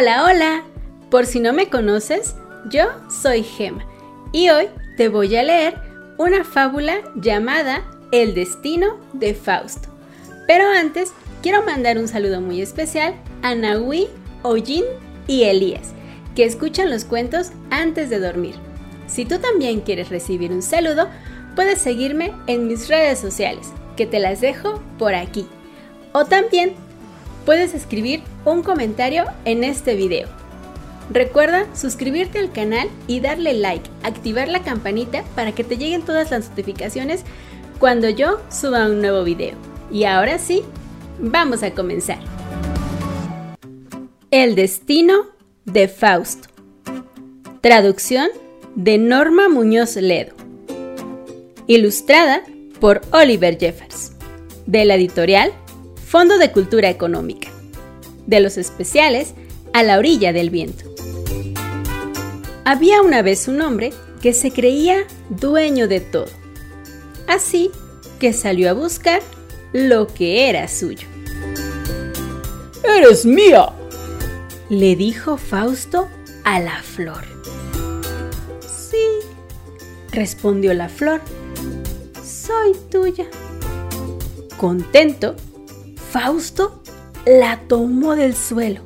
Hola, hola. Por si no me conoces, yo soy Gema y hoy te voy a leer una fábula llamada El destino de Fausto. Pero antes, quiero mandar un saludo muy especial a Nahui, Ojin y Elías, que escuchan los cuentos antes de dormir. Si tú también quieres recibir un saludo, puedes seguirme en mis redes sociales, que te las dejo por aquí. O también puedes escribir un comentario en este video. Recuerda suscribirte al canal y darle like, activar la campanita para que te lleguen todas las notificaciones cuando yo suba un nuevo video. Y ahora sí, vamos a comenzar. El destino de Fausto. Traducción de Norma Muñoz Ledo. Ilustrada por Oliver Jeffers. De la editorial Fondo de Cultura Económica. De los especiales A la orilla del viento. Había una vez un hombre que se creía dueño de todo. Así que salió a buscar lo que era suyo. ¡Eres mía! le dijo Fausto a la flor. Sí, respondió la flor, soy tuya. Contento, Fausto la tomó del suelo,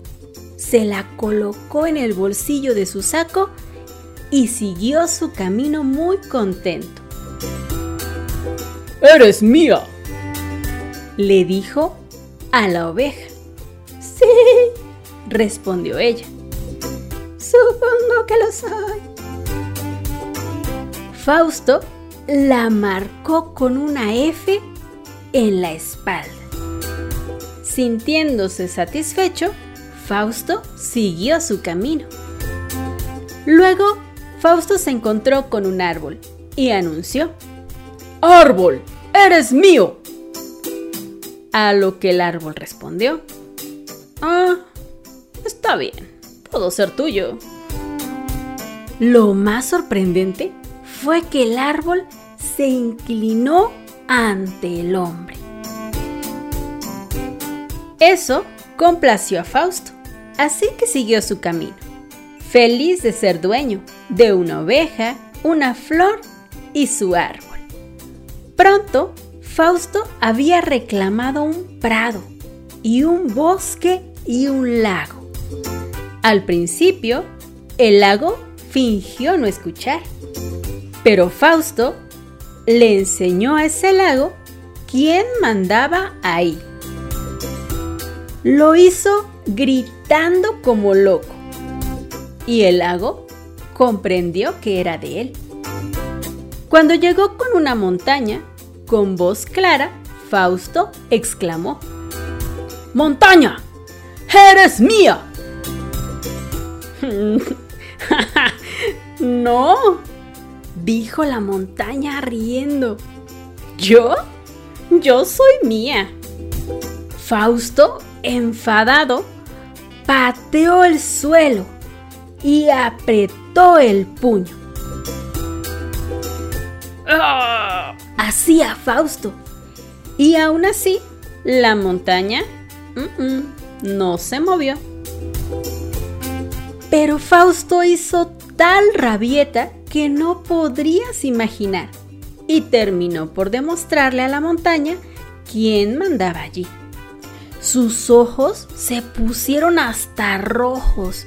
se la colocó en el bolsillo de su saco y siguió su camino muy contento. ¡Eres mía! le dijo a la oveja. Sí, respondió ella. Supongo que lo soy. Fausto la marcó con una F en la espalda. Sintiéndose satisfecho, Fausto siguió su camino. Luego, Fausto se encontró con un árbol y anunció, ¡Árbol! ¡Eres mío! A lo que el árbol respondió, Ah, está bien, puedo ser tuyo. Lo más sorprendente fue que el árbol se inclinó ante el hombre. Eso complació a Fausto, así que siguió su camino, feliz de ser dueño de una oveja, una flor y su árbol. Pronto, Fausto había reclamado un prado y un bosque y un lago. Al principio, el lago fingió no escuchar, pero Fausto le enseñó a ese lago quién mandaba ahí. Lo hizo gritando como loco y el lago comprendió que era de él. Cuando llegó con una montaña, con voz clara, Fausto exclamó, ¡Montaña! ¡Eres mía! no, dijo la montaña riendo. ¿Yo? Yo soy mía. Fausto, enfadado, pateó el suelo y apretó el puño. Hacía Fausto. Y aún así, la montaña no se movió. Pero Fausto hizo tal rabieta que no podrías imaginar y terminó por demostrarle a la montaña quién mandaba allí. Sus ojos se pusieron hasta rojos.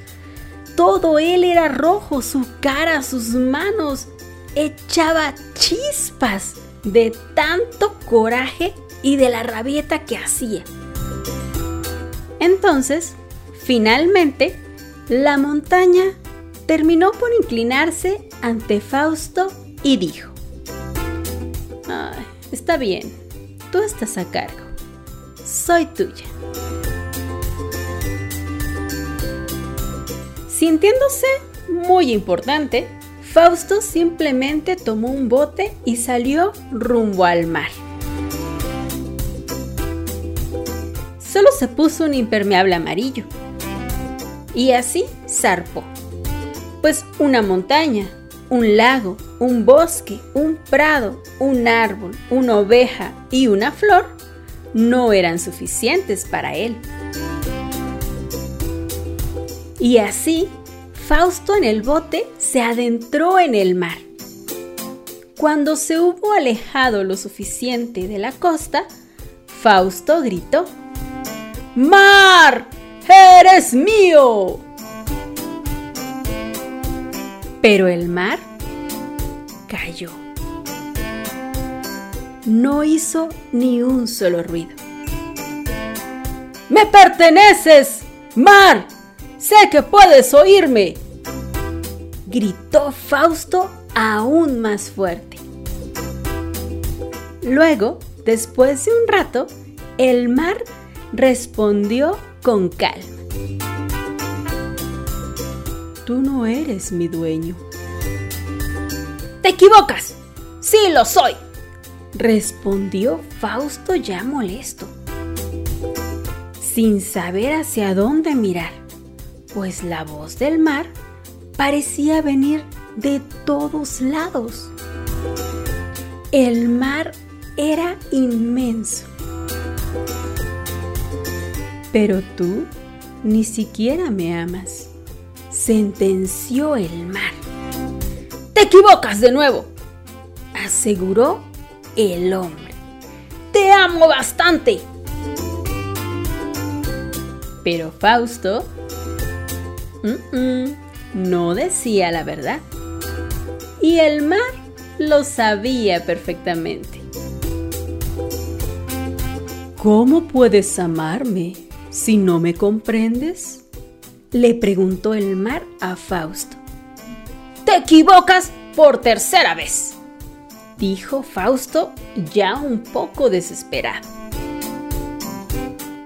Todo él era rojo, su cara, sus manos. Echaba chispas de tanto coraje y de la rabieta que hacía. Entonces, finalmente, la montaña terminó por inclinarse ante Fausto y dijo, está bien, tú estás a cargo, soy tuya. Sintiéndose muy importante, Fausto simplemente tomó un bote y salió rumbo al mar. Solo se puso un impermeable amarillo. Y así zarpó. Pues una montaña, un lago, un bosque, un prado, un árbol, una oveja y una flor no eran suficientes para él. Y así, Fausto en el bote se adentró en el mar. Cuando se hubo alejado lo suficiente de la costa, Fausto gritó, ¡Mar! ¡Eres mío! Pero el mar cayó. No hizo ni un solo ruido. ¡Me perteneces, mar! Sé que puedes oírme. Gritó Fausto aún más fuerte. Luego, después de un rato, el mar respondió con calma. Tú no eres mi dueño. ¡Te equivocas! ¡Sí lo soy! Respondió Fausto ya molesto, sin saber hacia dónde mirar, pues la voz del mar parecía venir de todos lados. El mar era inmenso. Pero tú ni siquiera me amas, sentenció el mar. Te equivocas de nuevo, aseguró el hombre. Te amo bastante. Pero Fausto no decía la verdad. Y el mar lo sabía perfectamente. ¿Cómo puedes amarme si no me comprendes? Le preguntó el mar a Fausto. Te equivocas por tercera vez, dijo Fausto ya un poco desesperado.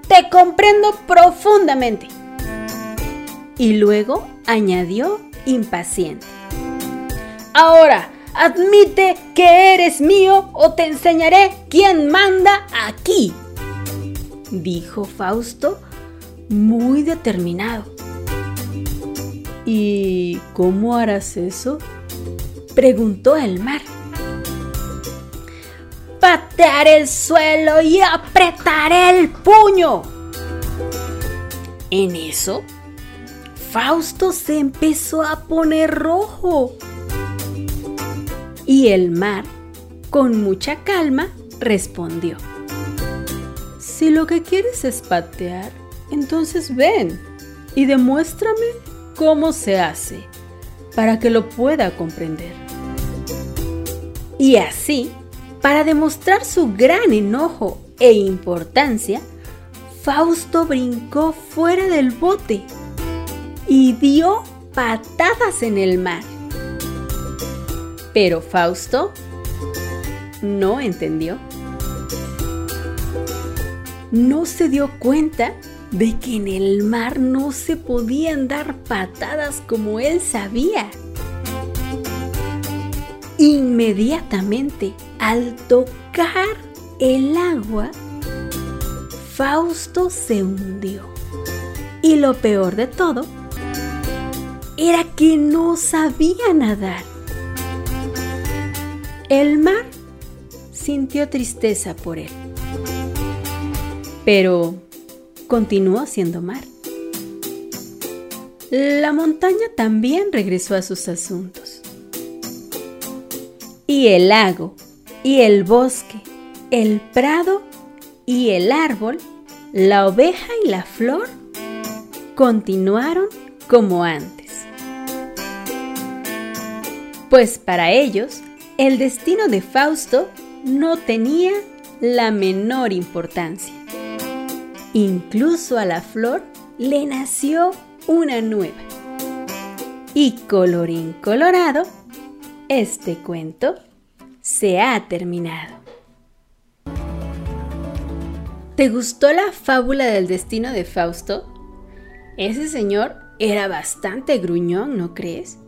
Te comprendo profundamente. Y luego añadió impaciente. Ahora, admite que eres mío o te enseñaré quién manda aquí dijo Fausto muy determinado. ¿Y cómo harás eso? preguntó el mar. Patearé el suelo y apretaré el puño. En eso, Fausto se empezó a poner rojo. Y el mar, con mucha calma, respondió. Si lo que quieres es patear, entonces ven y demuéstrame cómo se hace para que lo pueda comprender. Y así, para demostrar su gran enojo e importancia, Fausto brincó fuera del bote y dio patadas en el mar. Pero Fausto no entendió no se dio cuenta de que en el mar no se podían dar patadas como él sabía. Inmediatamente, al tocar el agua, Fausto se hundió. Y lo peor de todo era que no sabía nadar. El mar sintió tristeza por él pero continuó siendo mar. La montaña también regresó a sus asuntos. Y el lago, y el bosque, el prado y el árbol, la oveja y la flor continuaron como antes. Pues para ellos, el destino de Fausto no tenía la menor importancia. Incluso a la flor le nació una nueva. Y colorín colorado, este cuento se ha terminado. ¿Te gustó la fábula del destino de Fausto? Ese señor era bastante gruñón, ¿no crees?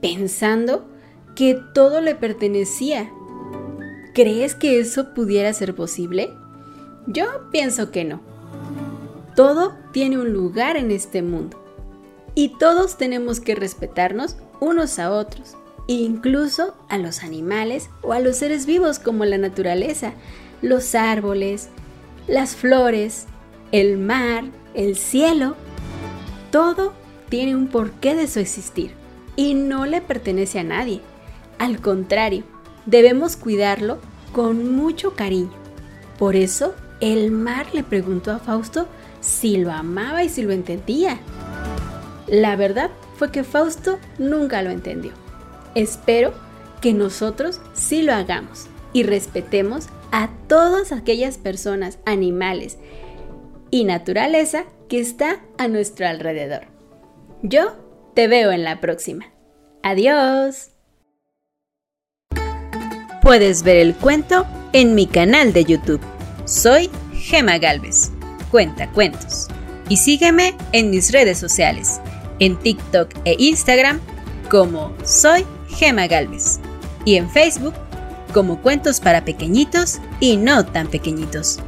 Pensando que todo le pertenecía. ¿Crees que eso pudiera ser posible? Yo pienso que no. Todo tiene un lugar en este mundo y todos tenemos que respetarnos unos a otros, incluso a los animales o a los seres vivos como la naturaleza, los árboles, las flores, el mar, el cielo. Todo tiene un porqué de su existir y no le pertenece a nadie. Al contrario, debemos cuidarlo con mucho cariño. Por eso, el mar le preguntó a Fausto si lo amaba y si lo entendía. La verdad fue que Fausto nunca lo entendió. Espero que nosotros sí lo hagamos y respetemos a todas aquellas personas, animales y naturaleza que está a nuestro alrededor. Yo te veo en la próxima. Adiós. Puedes ver el cuento en mi canal de YouTube. Soy Gema Galvez. Cuenta cuentos. Y sígueme en mis redes sociales, en TikTok e Instagram como Soy Gema Galvez. Y en Facebook como Cuentos para Pequeñitos y No tan Pequeñitos.